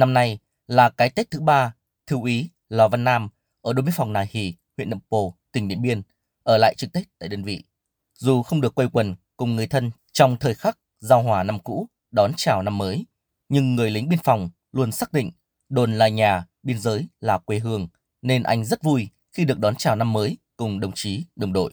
Năm nay là cái Tết thứ ba, Thiếu úy Lò Văn Nam ở đồn biên phòng Nà Hì, huyện Nậm Pồ, tỉnh Điện Biên, ở lại trực Tết tại đơn vị. Dù không được quây quần cùng người thân trong thời khắc giao hòa năm cũ, đón chào năm mới, nhưng người lính biên phòng luôn xác định đồn là nhà, biên giới là quê hương, nên anh rất vui khi được đón chào năm mới cùng đồng chí, đồng đội.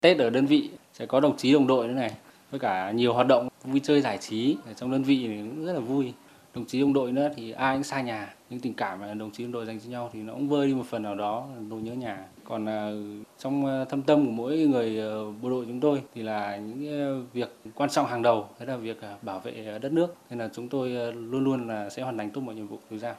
Tết ở đơn vị sẽ có đồng chí đồng đội nữa này, với cả nhiều hoạt động vui chơi giải trí ở trong đơn vị thì cũng rất là vui. Đồng chí đồng đội nữa thì ai cũng xa nhà, những tình cảm mà đồng chí đồng đội dành cho nhau thì nó cũng vơi đi một phần nào đó nỗi nhớ nhà. Còn à, trong à, thâm tâm của mỗi người à, bộ đội chúng tôi thì là những việc quan trọng hàng đầu, đó là việc bảo vệ đất nước. Nên là chúng tôi luôn luôn là sẽ hoàn thành tốt mọi nhiệm vụ được giao.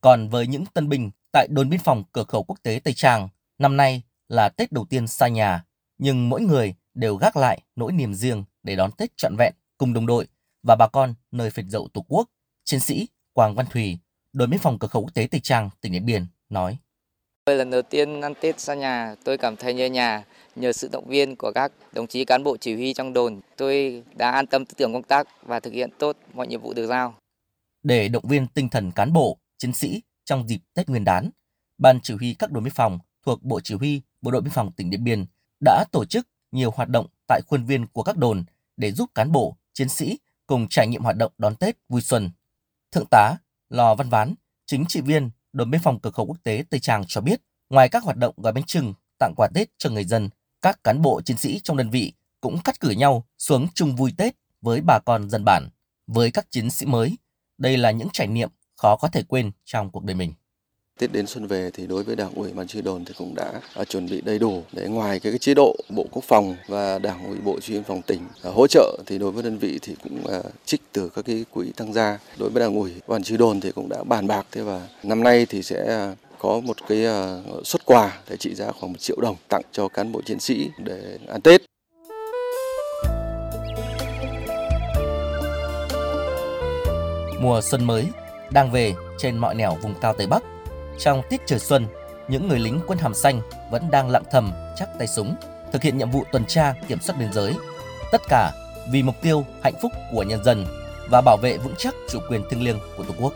Còn với những tân binh tại đồn biên phòng cửa khẩu quốc tế Tây Tràng năm nay là Tết đầu tiên xa nhà, nhưng mỗi người đều gác lại nỗi niềm riêng để đón Tết trọn vẹn cùng đồng đội và bà con nơi phệt dậu Tổ quốc. Chiến sĩ Quang Văn Thùy, đồn biên phòng cửa khẩu quốc tế Tây Trang, tỉnh Điện Biên nói: Tôi lần đầu tiên ăn Tết xa nhà, tôi cảm thấy nhớ nhà, nhờ sự động viên của các đồng chí cán bộ chỉ huy trong đồn, tôi đã an tâm tư tưởng công tác và thực hiện tốt mọi nhiệm vụ được giao. Để động viên tinh thần cán bộ, chiến sĩ trong dịp Tết Nguyên đán, Ban chỉ huy các đồn biên phòng thuộc Bộ Chỉ huy Bộ đội Biên phòng tỉnh Điện Biên đã tổ chức nhiều hoạt động tại khuôn viên của các đồn để giúp cán bộ, chiến sĩ cùng trải nghiệm hoạt động đón Tết vui xuân. Thượng tá Lò Văn Ván, chính trị viên đồn biên phòng cửa khẩu quốc tế Tây Tràng cho biết, ngoài các hoạt động gói bánh trưng, tặng quà Tết cho người dân, các cán bộ chiến sĩ trong đơn vị cũng cắt cử nhau xuống chung vui Tết với bà con dân bản. Với các chiến sĩ mới, đây là những trải nghiệm khó có thể quên trong cuộc đời mình. Tết đến xuân về thì đối với Đảng ủy Ban Chỉ đồn thì cũng đã à, chuẩn bị đầy đủ để ngoài cái, chế độ Bộ Quốc phòng và Đảng ủy Bộ Chỉ huy phòng tỉnh à, hỗ trợ thì đối với đơn vị thì cũng à, trích từ các cái quỹ tăng gia. Đối với Đảng ủy Ban Chỉ đồn thì cũng đã bàn bạc thế và năm nay thì sẽ có một cái xuất quà để trị giá khoảng một triệu đồng tặng cho cán bộ chiến sĩ để ăn Tết. Mùa xuân mới đang về trên mọi nẻo vùng cao Tây Bắc trong tiết trời xuân, những người lính quân hàm xanh vẫn đang lặng thầm chắc tay súng, thực hiện nhiệm vụ tuần tra kiểm soát biên giới. Tất cả vì mục tiêu hạnh phúc của nhân dân và bảo vệ vững chắc chủ quyền thiêng liêng của Tổ quốc.